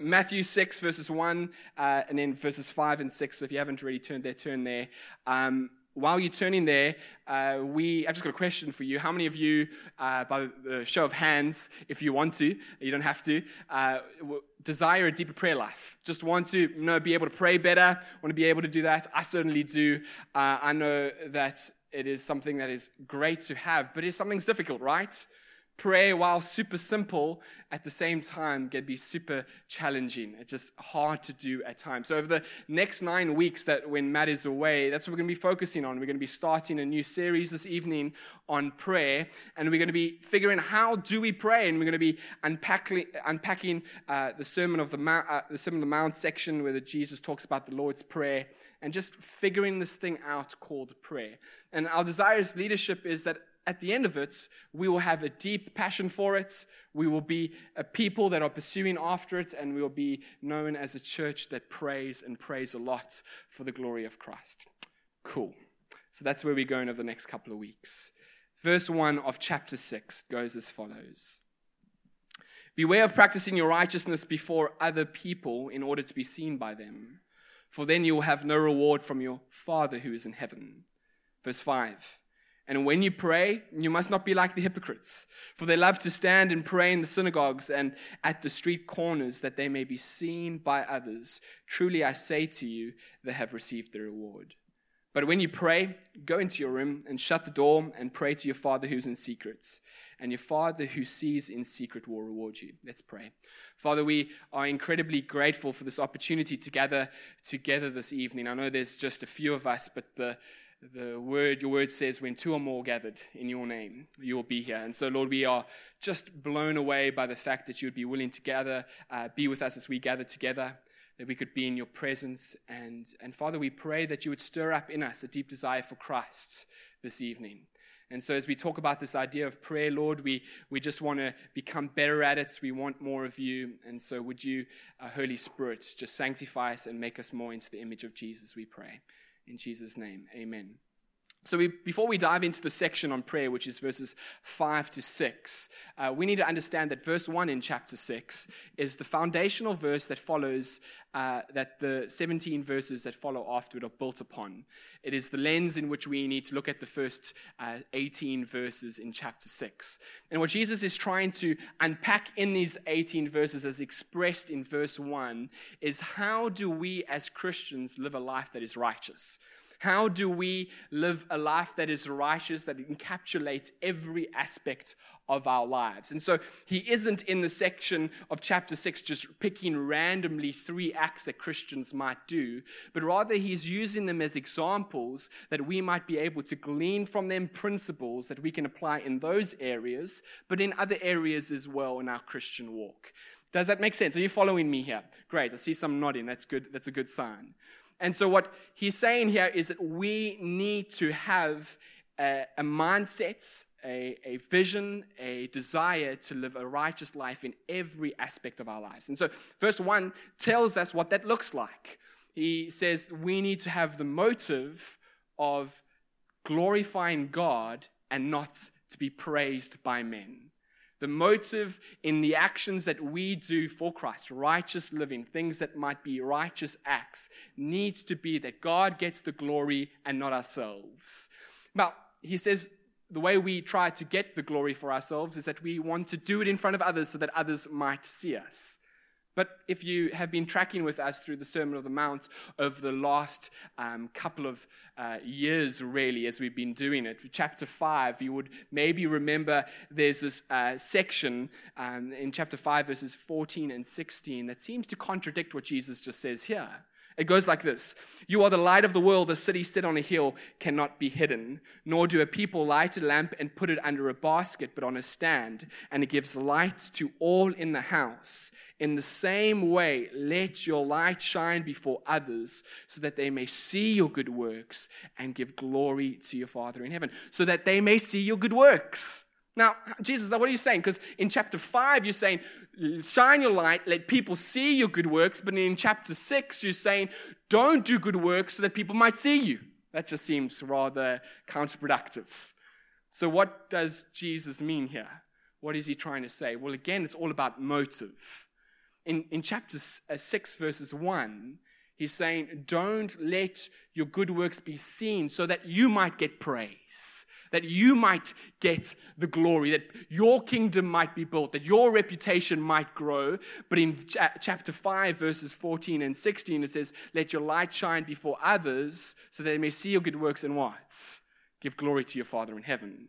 Matthew 6, verses 1, uh, and then verses 5 and 6. So if you haven't already turned there, turn there. Um, while you're turning there, uh, we I've just got a question for you. How many of you, uh, by the show of hands, if you want to, you don't have to, uh, desire a deeper prayer life? Just want to you know, be able to pray better, want to be able to do that? I certainly do. Uh, I know that it is something that is great to have, but it's something's difficult, right? Prayer, while super simple, at the same time can be super challenging. It's just hard to do at times. So over the next nine weeks that when Matt is away, that's what we're going to be focusing on. We're going to be starting a new series this evening on prayer, and we're going to be figuring how do we pray, and we're going to be unpacking, unpacking uh, the Sermon of the Mount, uh, the Sermon of the Mount section where Jesus talks about the Lord's prayer, and just figuring this thing out called prayer. And our desire as leadership is that at the end of it, we will have a deep passion for it. We will be a people that are pursuing after it, and we will be known as a church that prays and prays a lot for the glory of Christ. Cool. So that's where we're going over the next couple of weeks. Verse 1 of chapter 6 goes as follows Beware of practicing your righteousness before other people in order to be seen by them, for then you will have no reward from your Father who is in heaven. Verse 5 and when you pray, you must not be like the hypocrites, for they love to stand and pray in the synagogues and at the street corners that they may be seen by others. Truly I say to you, they have received their reward. But when you pray, go into your room and shut the door and pray to your Father who's in secrets. And your Father who sees in secret will reward you. Let's pray. Father, we are incredibly grateful for this opportunity to gather together this evening. I know there's just a few of us, but the the word, your word says, when two or more gathered in your name, you will be here. And so, Lord, we are just blown away by the fact that you would be willing to gather, uh, be with us as we gather together, that we could be in your presence. And, and Father, we pray that you would stir up in us a deep desire for Christ this evening. And so, as we talk about this idea of prayer, Lord, we, we just want to become better at it. We want more of you. And so, would you, uh, Holy Spirit, just sanctify us and make us more into the image of Jesus, we pray. In Jesus' name, amen. So, we, before we dive into the section on prayer, which is verses 5 to 6, uh, we need to understand that verse 1 in chapter 6 is the foundational verse that follows, uh, that the 17 verses that follow after it are built upon. It is the lens in which we need to look at the first uh, 18 verses in chapter 6. And what Jesus is trying to unpack in these 18 verses, as expressed in verse 1, is how do we as Christians live a life that is righteous? How do we live a life that is righteous, that encapsulates every aspect of our lives? And so he isn't in the section of chapter 6 just picking randomly three acts that Christians might do, but rather he's using them as examples that we might be able to glean from them principles that we can apply in those areas, but in other areas as well in our Christian walk. Does that make sense? Are you following me here? Great. I see some nodding. That's good. That's a good sign. And so, what he's saying here is that we need to have a, a mindset, a, a, vision, a desire to live a righteous life in every aspect of our lives. And so, verse 1 tells us what that looks like. He says we need to have the motive of glorifying God and not to be praised by men. The motive in the actions that we do for Christ, righteous living, things that might be righteous acts, needs to be that God gets the glory and not ourselves. Now, he says the way we try to get the glory for ourselves is that we want to do it in front of others so that others might see us. But if you have been tracking with us through the Sermon of the Mount over the last um, couple of uh, years, really, as we've been doing it, chapter 5, you would maybe remember there's this uh, section um, in chapter 5, verses 14 and 16, that seems to contradict what Jesus just says here. It goes like this You are the light of the world. A city set on a hill cannot be hidden. Nor do a people light a lamp and put it under a basket, but on a stand, and it gives light to all in the house. In the same way, let your light shine before others, so that they may see your good works and give glory to your Father in heaven, so that they may see your good works. Now, Jesus, what are you saying? Because in chapter 5, you're saying, shine your light, let people see your good works. But in chapter 6, you're saying, don't do good works so that people might see you. That just seems rather counterproductive. So, what does Jesus mean here? What is he trying to say? Well, again, it's all about motive. in, in chapter uh, 6, verses 1, he's saying, Don't let your good works be seen so that you might get praise that you might get the glory, that your kingdom might be built, that your reputation might grow. But in ch- chapter 5, verses 14 and 16, it says, Let your light shine before others so that they may see your good works and what? Give glory to your Father in heaven.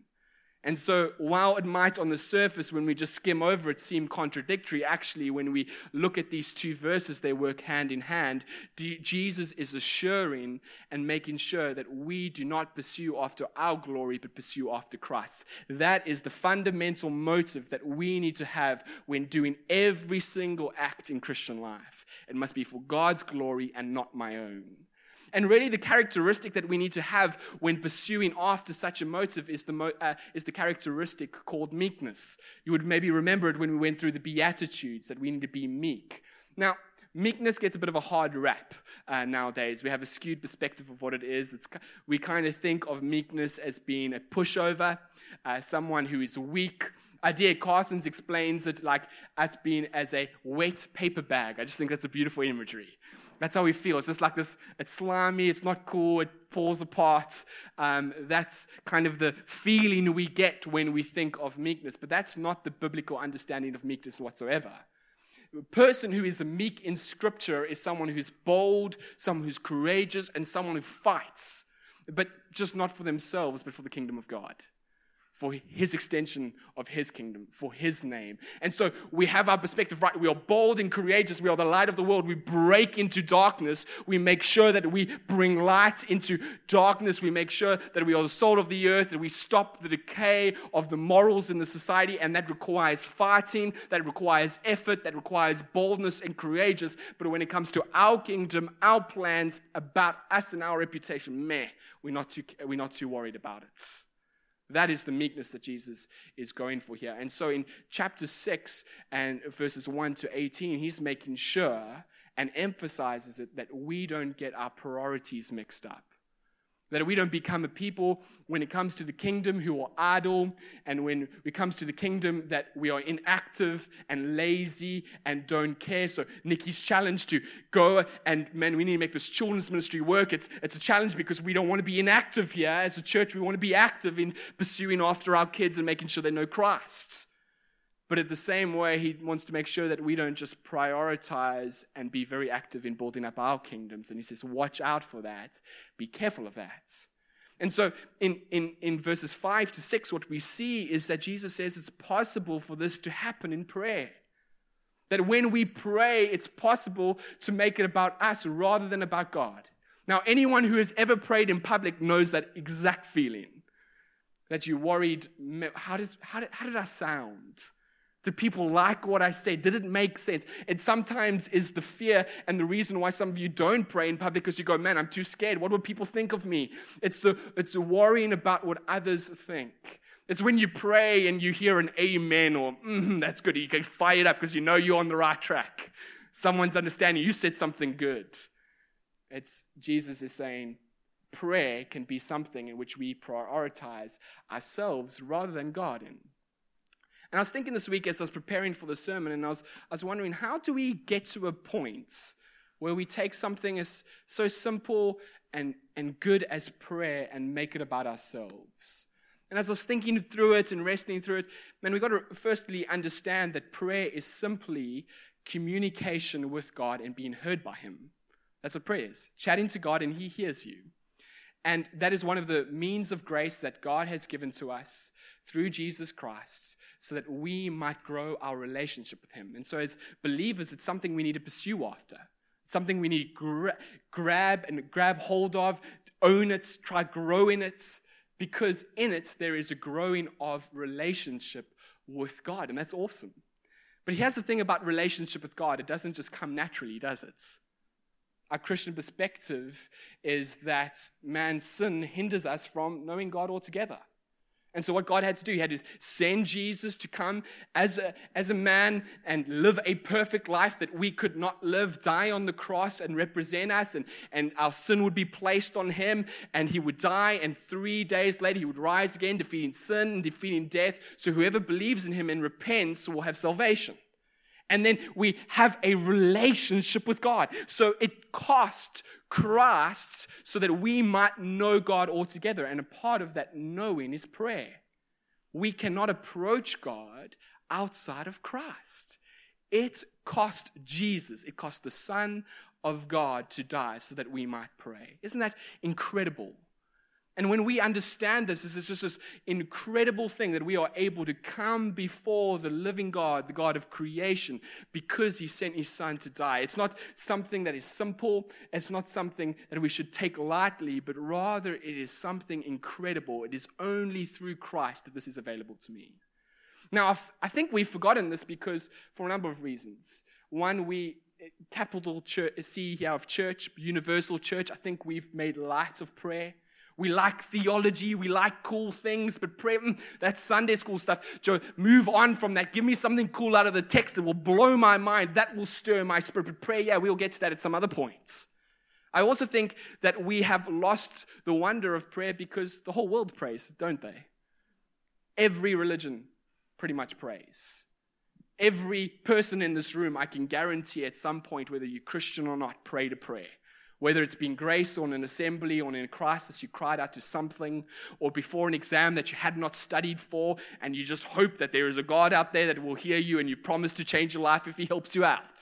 And so, while it might on the surface, when we just skim over it, seem contradictory, actually, when we look at these two verses, they work hand in hand. Jesus is assuring and making sure that we do not pursue after our glory, but pursue after Christ. That is the fundamental motive that we need to have when doing every single act in Christian life. It must be for God's glory and not my own. And really, the characteristic that we need to have when pursuing after such a motive is the, mo- uh, is the characteristic called meekness. You would maybe remember it when we went through the Beatitudes that we need to be meek. Now, meekness gets a bit of a hard rap uh, nowadays. We have a skewed perspective of what it is. It's, we kind of think of meekness as being a pushover, uh, someone who is weak. D.A. Carsons explains it like as being as a wet paper bag. I just think that's a beautiful imagery. That's how we feel. It's just like this, it's slimy, it's not cool, it falls apart. Um, that's kind of the feeling we get when we think of meekness. But that's not the biblical understanding of meekness whatsoever. A person who is meek in scripture is someone who's bold, someone who's courageous, and someone who fights, but just not for themselves, but for the kingdom of God for his extension of his kingdom, for his name. And so we have our perspective right. We are bold and courageous. We are the light of the world. We break into darkness. We make sure that we bring light into darkness. We make sure that we are the salt of the earth, that we stop the decay of the morals in the society. And that requires fighting, that requires effort, that requires boldness and courageous. But when it comes to our kingdom, our plans about us and our reputation, meh, we're not too, we're not too worried about it. That is the meekness that Jesus is going for here. And so in chapter 6 and verses 1 to 18, he's making sure and emphasizes it that we don't get our priorities mixed up. That we don't become a people when it comes to the kingdom who are idle, and when it comes to the kingdom that we are inactive and lazy and don't care. So Nikki's challenge to go and man, we need to make this children's ministry work. It's it's a challenge because we don't want to be inactive here as a church. We want to be active in pursuing after our kids and making sure they know Christ. But at the same way, he wants to make sure that we don't just prioritize and be very active in building up our kingdoms. And he says, watch out for that. Be careful of that. And so in, in, in verses 5 to 6, what we see is that Jesus says it's possible for this to happen in prayer. That when we pray, it's possible to make it about us rather than about God. Now, anyone who has ever prayed in public knows that exact feeling. That you worried, how, does, how, did, how did I sound? Do people like what I say? Did it make sense? It sometimes is the fear and the reason why some of you don't pray in public because you go, man, I'm too scared. What would people think of me? It's the it's the worrying about what others think. It's when you pray and you hear an amen or mm, that's good. You get fired up because you know you're on the right track. Someone's understanding you said something good. It's Jesus is saying prayer can be something in which we prioritize ourselves rather than God in. And I was thinking this week as I was preparing for the sermon, and I was, I was wondering, how do we get to a point where we take something as so simple and, and good as prayer and make it about ourselves? And as I was thinking through it and wrestling through it, man, we've got to firstly understand that prayer is simply communication with God and being heard by Him. That's what prayer is chatting to God and He hears you. And that is one of the means of grace that God has given to us through Jesus Christ so that we might grow our relationship with Him. And so, as believers, it's something we need to pursue after. It's something we need to gra- grab and grab hold of, own it, try grow in it, because in it there is a growing of relationship with God, and that's awesome. But here's the thing about relationship with God it doesn't just come naturally, does it? Our Christian perspective is that man's sin hinders us from knowing God altogether. And so, what God had to do, He had to send Jesus to come as a, as a man and live a perfect life that we could not live, die on the cross and represent us, and, and our sin would be placed on Him, and He would die, and three days later He would rise again, defeating sin and defeating death. So, whoever believes in Him and repents will have salvation. And then we have a relationship with God. So it cost Christ so that we might know God altogether. And a part of that knowing is prayer. We cannot approach God outside of Christ. It cost Jesus, it cost the Son of God to die so that we might pray. Isn't that incredible? And when we understand this, this is just this incredible thing that we are able to come before the living God, the God of creation, because He sent His Son to die. It's not something that is simple. It's not something that we should take lightly, but rather it is something incredible. It is only through Christ that this is available to me. Now, I think we've forgotten this because for a number of reasons. One, we eh, capital church, C here of church, universal church. I think we've made light of prayer. We like theology, we like cool things, but prayer, mm, that's Sunday school stuff. Joe, move on from that. Give me something cool out of the text that will blow my mind. That will stir my spirit. But prayer, yeah, we'll get to that at some other points. I also think that we have lost the wonder of prayer because the whole world prays, don't they? Every religion pretty much prays. Every person in this room, I can guarantee at some point, whether you're Christian or not, pray to prayer. Whether it's been grace or in an assembly or in a crisis, you cried out to something, or before an exam that you had not studied for, and you just hope that there is a God out there that will hear you and you promise to change your life if He helps you out.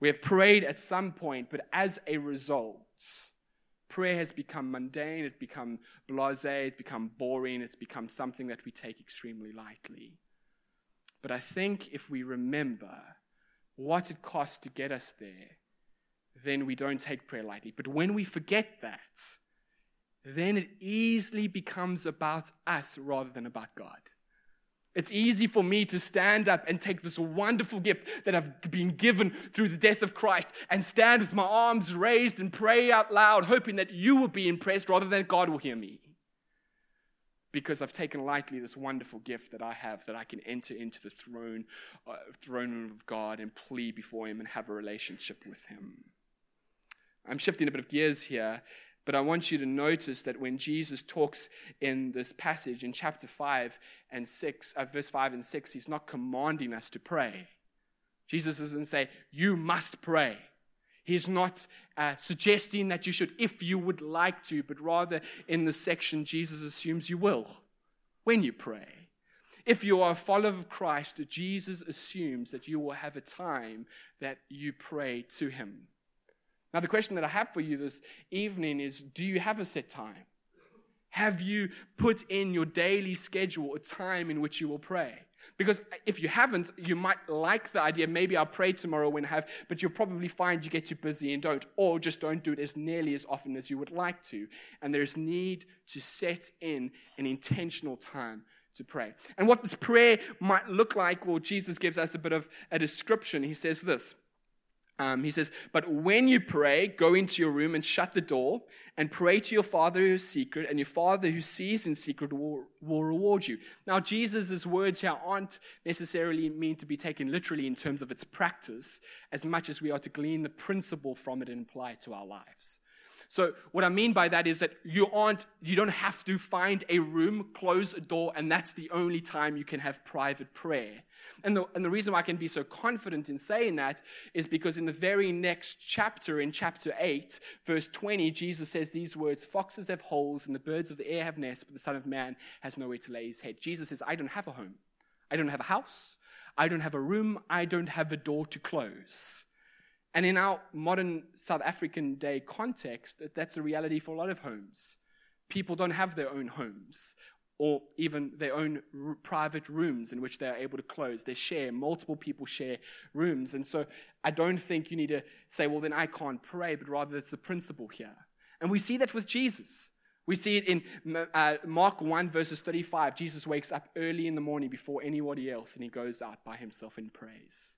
We have prayed at some point, but as a result, prayer has become mundane, it's become blase, it's become boring, it's become something that we take extremely lightly. But I think if we remember what it cost to get us there, then we don't take prayer lightly. But when we forget that, then it easily becomes about us rather than about God. It's easy for me to stand up and take this wonderful gift that I've been given through the death of Christ and stand with my arms raised and pray out loud, hoping that you will be impressed rather than God will hear me. Because I've taken lightly this wonderful gift that I have, that I can enter into the throne, uh, throne room of God and plead before Him and have a relationship with Him. I'm shifting a bit of gears here, but I want you to notice that when Jesus talks in this passage in chapter 5 and 6, uh, verse 5 and 6, he's not commanding us to pray. Jesus doesn't say, You must pray. He's not uh, suggesting that you should if you would like to, but rather in this section, Jesus assumes you will when you pray. If you are a follower of Christ, Jesus assumes that you will have a time that you pray to him. Now, the question that I have for you this evening is do you have a set time? Have you put in your daily schedule a time in which you will pray? Because if you haven't, you might like the idea, maybe I'll pray tomorrow when I have, but you'll probably find you get too busy and don't, or just don't do it as nearly as often as you would like to. And there's need to set in an intentional time to pray. And what this prayer might look like, well, Jesus gives us a bit of a description. He says this um, he says, But when you pray, go into your room and shut the door and pray to your Father who is secret, and your Father who sees in secret will, will reward you. Now, Jesus' words here aren't necessarily meant to be taken literally in terms of its practice, as much as we are to glean the principle from it and apply it to our lives. So what I mean by that is that you aren't, you don't have to find a room, close a door, and that's the only time you can have private prayer. And the, and the reason why I can be so confident in saying that is because in the very next chapter, in chapter 8, verse 20, Jesus says these words Foxes have holes and the birds of the air have nests, but the Son of Man has nowhere to lay his head. Jesus says, I don't have a home. I don't have a house. I don't have a room. I don't have a door to close. And in our modern South African day context, that's the reality for a lot of homes. People don't have their own homes or even their own r- private rooms in which they are able to close. They share, multiple people share rooms. And so I don't think you need to say, well, then I can't pray, but rather it's the principle here. And we see that with Jesus. We see it in uh, Mark 1, verses 35. Jesus wakes up early in the morning before anybody else and he goes out by himself and prays.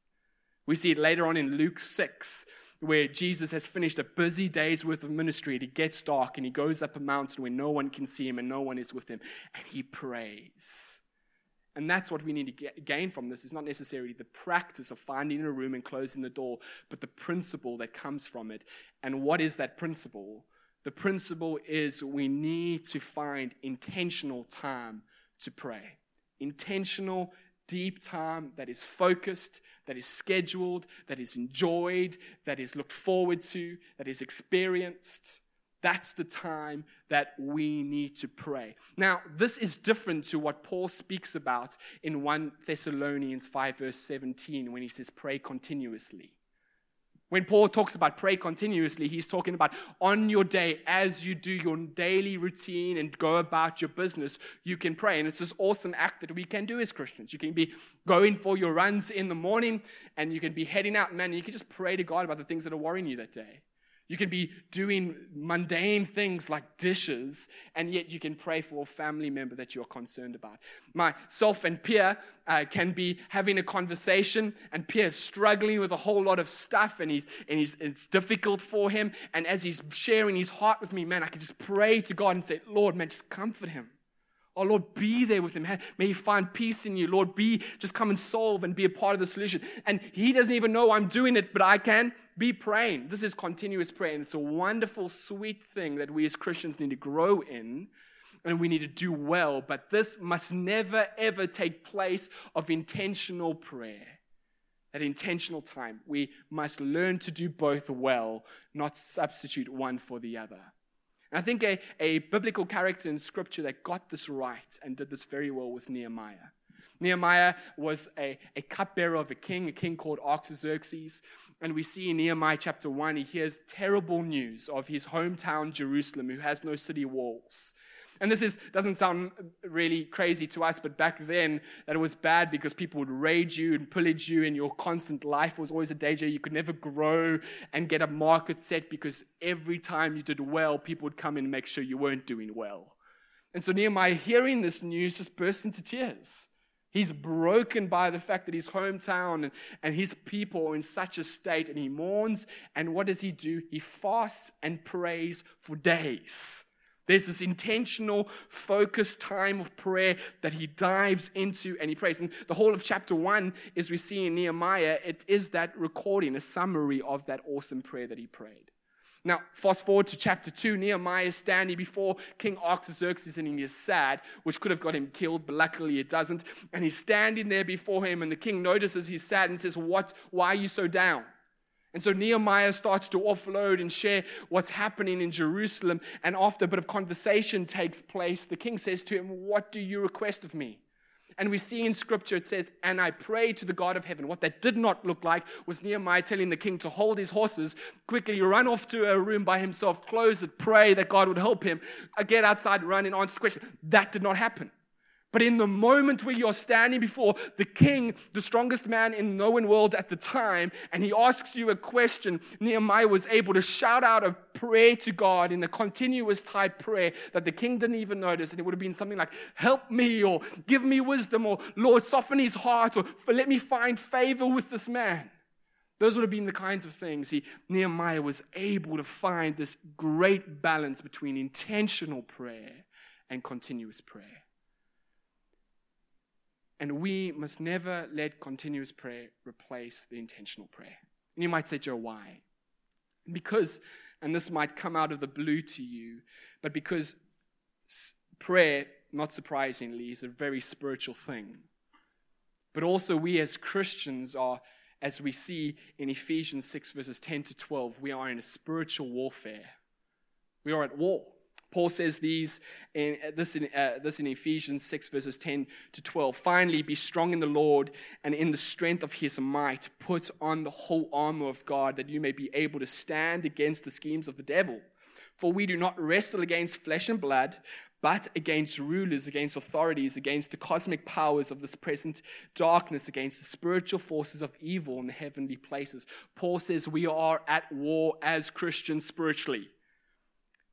We see it later on in Luke 6, where Jesus has finished a busy day's worth of ministry and it gets dark and he goes up a mountain where no one can see him and no one is with him and he prays. And that's what we need to get, gain from this is not necessarily the practice of finding a room and closing the door, but the principle that comes from it. And what is that principle? The principle is we need to find intentional time to pray. Intentional, deep time that is focused, that is scheduled, that is enjoyed, that is looked forward to, that is experienced. That's the time that we need to pray. Now, this is different to what Paul speaks about in 1 Thessalonians 5, verse 17, when he says, Pray continuously. When Paul talks about pray continuously, he's talking about on your day, as you do your daily routine and go about your business, you can pray. And it's this awesome act that we can do as Christians. You can be going for your runs in the morning and you can be heading out, man, you can just pray to God about the things that are worrying you that day. You can be doing mundane things like dishes, and yet you can pray for a family member that you're concerned about. Myself and Pierre uh, can be having a conversation, and Pierre's struggling with a whole lot of stuff, and, he's, and he's, it's difficult for him. And as he's sharing his heart with me, man, I can just pray to God and say, Lord, man, just comfort him. Oh, Lord, be there with him. May he find peace in you. Lord, be, just come and solve and be a part of the solution. And he doesn't even know I'm doing it, but I can be praying. This is continuous prayer. And it's a wonderful, sweet thing that we as Christians need to grow in and we need to do well. But this must never, ever take place of intentional prayer. At intentional time. We must learn to do both well, not substitute one for the other. And I think a, a biblical character in scripture that got this right and did this very well was Nehemiah. Nehemiah was a, a cupbearer of a king, a king called Artaxerxes. And we see in Nehemiah chapter 1, he hears terrible news of his hometown, Jerusalem, who has no city walls. And this is, doesn't sound really crazy to us, but back then that it was bad because people would raid you and pillage you, and your constant life was always a danger. You could never grow and get a market set because every time you did well, people would come in and make sure you weren't doing well. And so Nehemiah, hearing this news, just burst into tears. He's broken by the fact that his hometown and his people are in such a state, and he mourns. And what does he do? He fasts and prays for days. There's this intentional, focused time of prayer that he dives into and he prays. And the whole of chapter one, as we see in Nehemiah, it is that recording, a summary of that awesome prayer that he prayed. Now, fast forward to chapter 2, Nehemiah is standing before King Artaxerxes and he is sad, which could have got him killed, but luckily it doesn't. And he's standing there before him, and the king notices he's sad and says, What? Why are you so down? And so Nehemiah starts to offload and share what's happening in Jerusalem. And after a bit of conversation takes place, the king says to him, What do you request of me? And we see in scripture it says, And I prayed to the God of heaven. What that did not look like was Nehemiah telling the king to hold his horses, quickly run off to a room by himself, close it, pray that God would help him, uh, get outside, run and answer the question. That did not happen. But in the moment where you're standing before the king, the strongest man in the known world at the time, and he asks you a question, Nehemiah was able to shout out a prayer to God in a continuous type prayer that the king didn't even notice. And it would have been something like, Help me, or give me wisdom, or Lord, soften his heart, or let me find favor with this man. Those would have been the kinds of things he, Nehemiah was able to find this great balance between intentional prayer and continuous prayer. And we must never let continuous prayer replace the intentional prayer. And you might say, Joe, why? Because, and this might come out of the blue to you, but because prayer, not surprisingly, is a very spiritual thing. But also, we as Christians are, as we see in Ephesians 6, verses 10 to 12, we are in a spiritual warfare. We are at war. Paul says these in, uh, this, in, uh, this in Ephesians 6, verses 10 to 12. Finally, be strong in the Lord and in the strength of his might. Put on the whole armor of God that you may be able to stand against the schemes of the devil. For we do not wrestle against flesh and blood, but against rulers, against authorities, against the cosmic powers of this present darkness, against the spiritual forces of evil in the heavenly places. Paul says we are at war as Christians spiritually.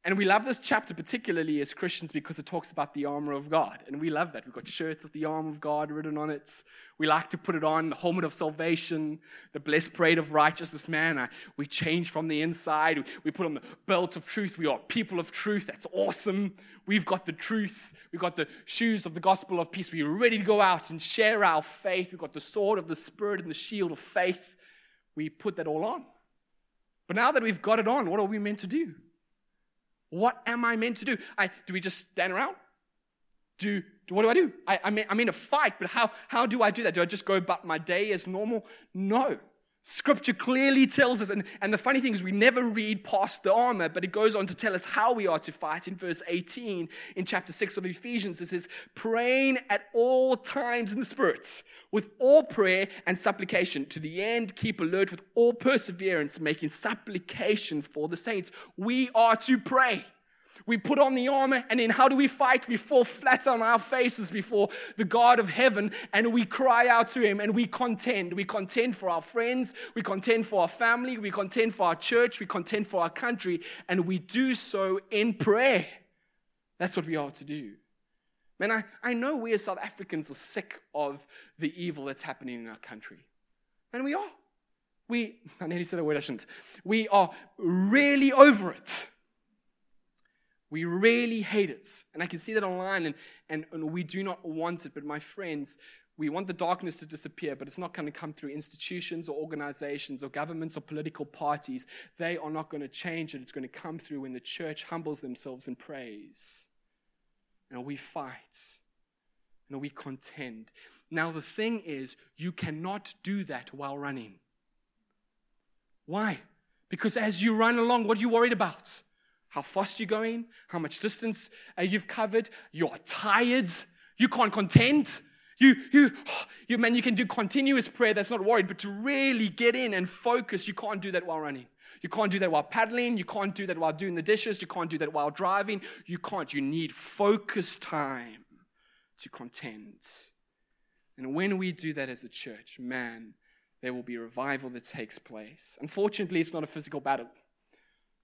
And we love this chapter particularly as Christians because it talks about the armor of God. And we love that. We've got shirts with the armor of God written on it. We like to put it on the helmet of salvation, the breastplate of righteousness, man. Uh, we change from the inside. We put on the belt of truth. We are people of truth. That's awesome. We've got the truth. We've got the shoes of the gospel of peace. We're ready to go out and share our faith. We've got the sword of the spirit and the shield of faith. We put that all on. But now that we've got it on, what are we meant to do? What am I meant to do? I, do we just stand around? Do, do what do I do? I, I'm, in, I'm in a fight, but how, how do I do that? Do I just go about my day as normal? No. Scripture clearly tells us, and, and the funny thing is, we never read past the armor, but it goes on to tell us how we are to fight. In verse 18, in chapter 6 of Ephesians, it says, praying at all times in the Spirit, with all prayer and supplication. To the end, keep alert with all perseverance, making supplication for the saints. We are to pray. We put on the armor, and then how do we fight? We fall flat on our faces before the God of heaven, and we cry out to Him, and we contend. We contend for our friends, we contend for our family, we contend for our church, we contend for our country, and we do so in prayer. That's what we are to do. Man, I, I know we as South Africans are sick of the evil that's happening in our country. And we are. We, I nearly said a word I shouldn't. We are really over it. We really hate it. And I can see that online, and, and, and we do not want it. But my friends, we want the darkness to disappear, but it's not going to come through institutions or organizations or governments or political parties. They are not going to change it. It's going to come through when the church humbles themselves and prays. And we fight. And we contend. Now, the thing is, you cannot do that while running. Why? Because as you run along, what are you worried about? How fast you're going, how much distance uh, you've covered. You're tired. You can't contend. You, you, you, man, you can do continuous prayer that's not worried, but to really get in and focus, you can't do that while running. You can't do that while paddling. You can't do that while doing the dishes. You can't do that while driving. You can't. You need focus time to contend. And when we do that as a church, man, there will be revival that takes place. Unfortunately, it's not a physical battle.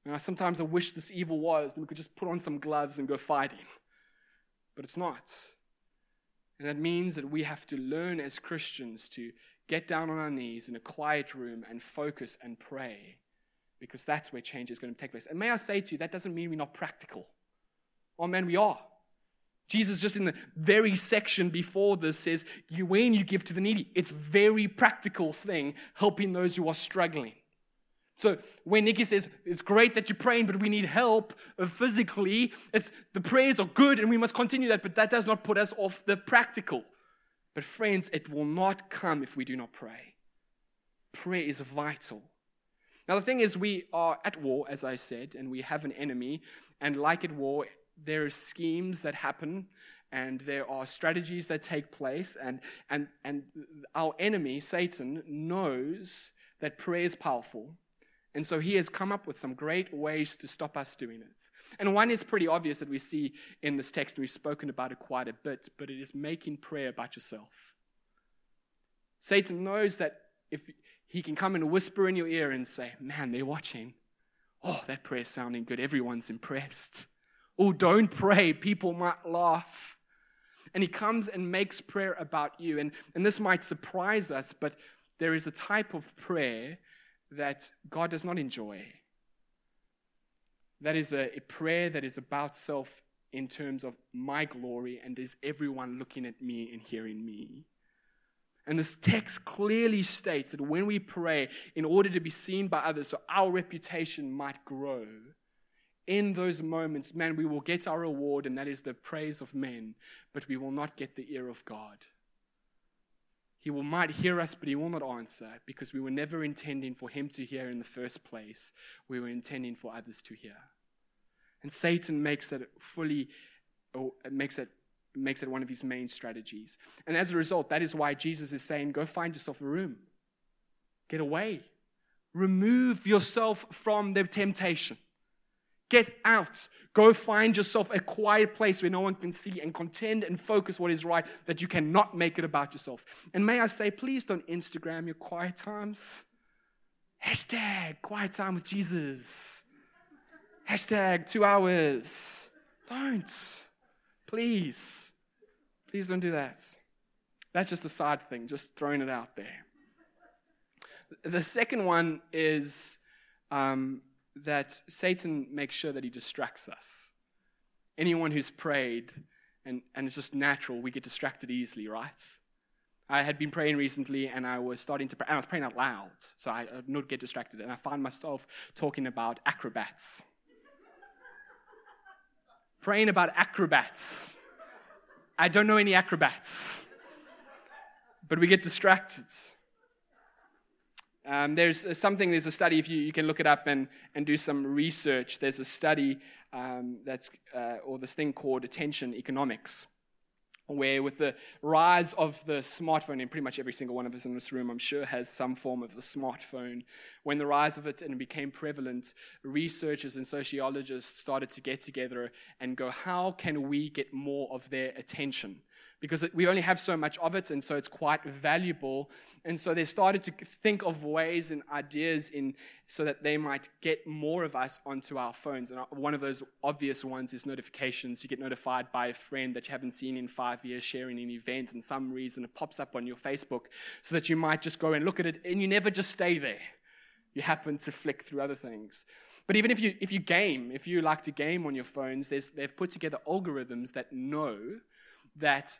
You know, sometimes I wish this evil was, then we could just put on some gloves and go fighting. But it's not. And that means that we have to learn as Christians to get down on our knees in a quiet room and focus and pray because that's where change is going to take place. And may I say to you, that doesn't mean we're not practical. Oh man, we are. Jesus, just in the very section before this, says, you, when you give to the needy, it's very practical thing, helping those who are struggling. So when Nikki says, it's great that you're praying, but we need help uh, physically, it's, the prayers are good and we must continue that, but that does not put us off the practical. But friends, it will not come if we do not pray. Prayer is vital. Now, the thing is, we are at war, as I said, and we have an enemy. And like at war, there are schemes that happen and there are strategies that take place. And, and, and our enemy, Satan, knows that prayer is powerful and so he has come up with some great ways to stop us doing it. And one is pretty obvious that we see in this text, and we've spoken about it quite a bit, but it is making prayer about yourself. Satan knows that if he can come and whisper in your ear and say, Man, they're watching. Oh, that prayer's sounding good. Everyone's impressed. Oh, don't pray. People might laugh. And he comes and makes prayer about you. And, and this might surprise us, but there is a type of prayer that God does not enjoy. That is a, a prayer that is about self in terms of my glory and is everyone looking at me and hearing me. And this text clearly states that when we pray, in order to be seen by others, so our reputation might grow, in those moments, man, we will get our reward, and that is the praise of men, but we will not get the ear of God. He will, might hear us, but he will not answer because we were never intending for him to hear in the first place. We were intending for others to hear. And Satan makes that fully, or makes it, makes it one of his main strategies. And as a result, that is why Jesus is saying, go find yourself a room. Get away. Remove yourself from the temptation. Get out. Go find yourself a quiet place where no one can see and contend and focus what is right, that you cannot make it about yourself. And may I say, please don't Instagram your quiet times. Hashtag quiet time with Jesus. Hashtag two hours. Don't. Please. Please don't do that. That's just a side thing, just throwing it out there. The second one is um, that Satan makes sure that he distracts us. Anyone who's prayed, and, and it's just natural, we get distracted easily, right? I had been praying recently and I was starting to pray, and I was praying out loud, so I would not get distracted. And I found myself talking about acrobats. praying about acrobats. I don't know any acrobats, but we get distracted. Um, there's something, there's a study, if you, you can look it up and, and do some research. There's a study um, that's, uh, or this thing called attention economics where with the rise of the smartphone, and pretty much every single one of us in this room, I'm sure, has some form of a smartphone, when the rise of it and it became prevalent, researchers and sociologists started to get together and go, how can we get more of their attention? Because we only have so much of it, and so it's quite valuable. And so they started to think of ways and ideas in so that they might get more of us onto our phones. And uh, one of those obvious ones is notifications. You get notified by a friend that you haven't seen in five years sharing an event, and some reason it pops up on your Facebook, so that you might just go and look at it, and you never just stay there. You happen to flick through other things. But even if you if you game, if you like to game on your phones, they've put together algorithms that know that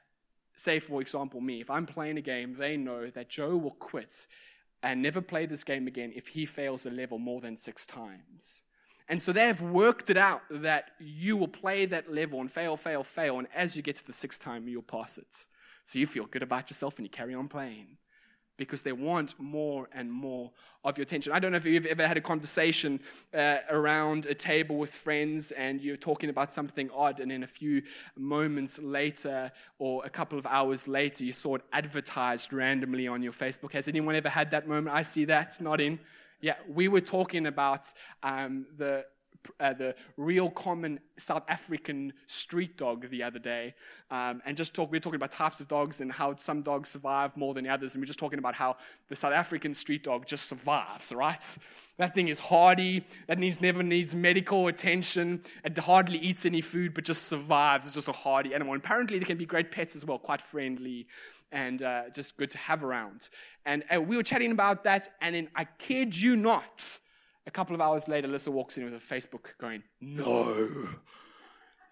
say, for example, me, if I'm playing a game, they know that Joe will quit and never play this game again if he fails a level more than six times. And so they have worked it out that you will play that level and fail, fail, fail, and as you get to the sixth time, you'll pass it. So you feel good about yourself and you carry on playing because they want more and more of your attention. I don't know if you've ever had a conversation uh, around a table with friends and you're talking about something odd, and then a few moments later or a couple of hours later, you saw it advertised randomly on your Facebook. Has anyone ever had that moment? I see that, not in. Yeah, we were talking about um, the uh, the real common South African street dog the other day, um, and just talk. We are talking about types of dogs and how some dogs survive more than others, and we are just talking about how the South African street dog just survives. Right? That thing is hardy. That needs never needs medical attention. It hardly eats any food, but just survives. It's just a hardy animal. And apparently, they can be great pets as well, quite friendly and uh, just good to have around. And uh, we were chatting about that, and then I kid you not a couple of hours later, Alyssa walks in with a Facebook going, No.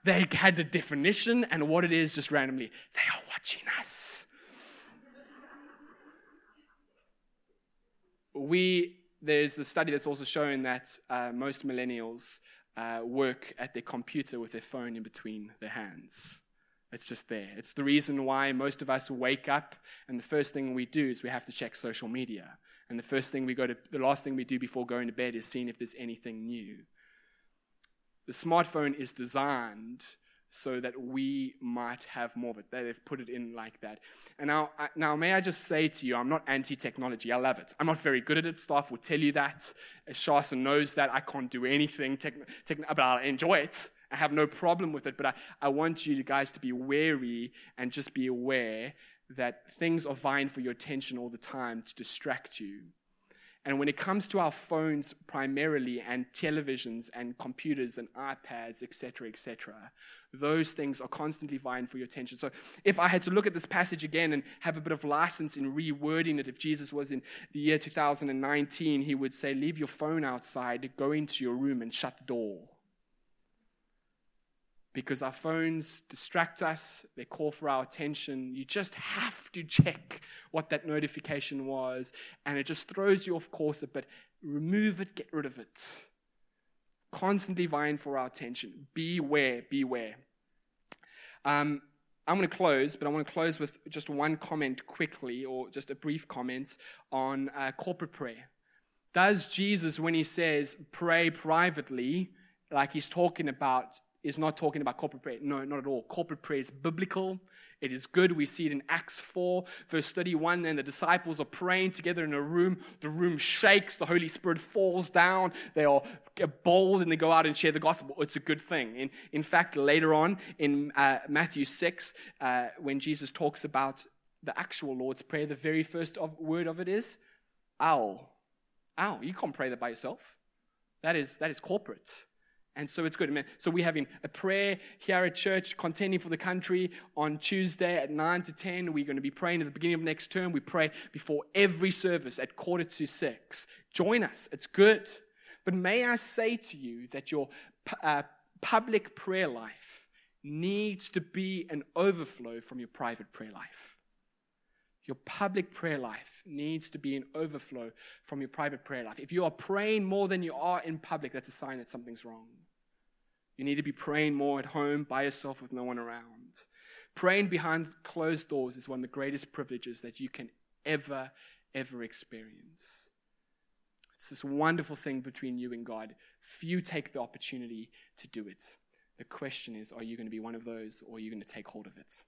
They had the definition and what it is just randomly. They are watching us. we, there's a study that's also showing that uh, most millennials uh, work at their computer with their phone in between their hands. It's just there. It's the reason why most of us wake up and the first thing we do is we have to check social media. And the first thing we go to, the last thing we do before going to bed is seeing if there's anything new. The smartphone is designed so that we might have more of it. They've put it in like that. And now, now may I just say to you, I'm not anti-technology. I love it. I'm not very good at it. Staff will tell you that. Sharson knows that. I can't do anything, tech, tech, but I'll enjoy it. I have no problem with it. But I, I want you guys to be wary and just be aware that things are vying for your attention all the time to distract you. And when it comes to our phones primarily, and televisions, and computers, and iPads, etc., etc., those things are constantly vying for your attention. So, if I had to look at this passage again and have a bit of license in rewording it, if Jesus was in the year 2019, he would say, Leave your phone outside, go into your room, and shut the door because our phones distract us, they call for our attention. You just have to check what that notification was, and it just throws you off course a bit. Remove it, get rid of it. Constantly vying for our attention. Beware, beware. Um, I'm going to close, but I want to close with just one comment quickly, or just a brief comment on uh, corporate prayer. Does Jesus, when he says pray privately, like he's talking about is not talking about corporate prayer. No, not at all. Corporate prayer is biblical. It is good. We see it in Acts 4, verse 31. Then the disciples are praying together in a room. The room shakes. The Holy Spirit falls down. They are bold and they go out and share the gospel. It's a good thing. In, in fact, later on in uh, Matthew 6, uh, when Jesus talks about the actual Lord's Prayer, the very first of, word of it is, ow. Ow. You can't pray that by yourself. That is, that is corporate. And so it's good. So we're having a prayer here at church, contending for the country on Tuesday at 9 to 10. We're going to be praying at the beginning of next term. We pray before every service at quarter to 6. Join us. It's good. But may I say to you that your uh, public prayer life needs to be an overflow from your private prayer life. Your public prayer life needs to be an overflow from your private prayer life. If you are praying more than you are in public, that's a sign that something's wrong. You need to be praying more at home by yourself with no one around. Praying behind closed doors is one of the greatest privileges that you can ever, ever experience. It's this wonderful thing between you and God. Few take the opportunity to do it. The question is are you going to be one of those or are you going to take hold of it?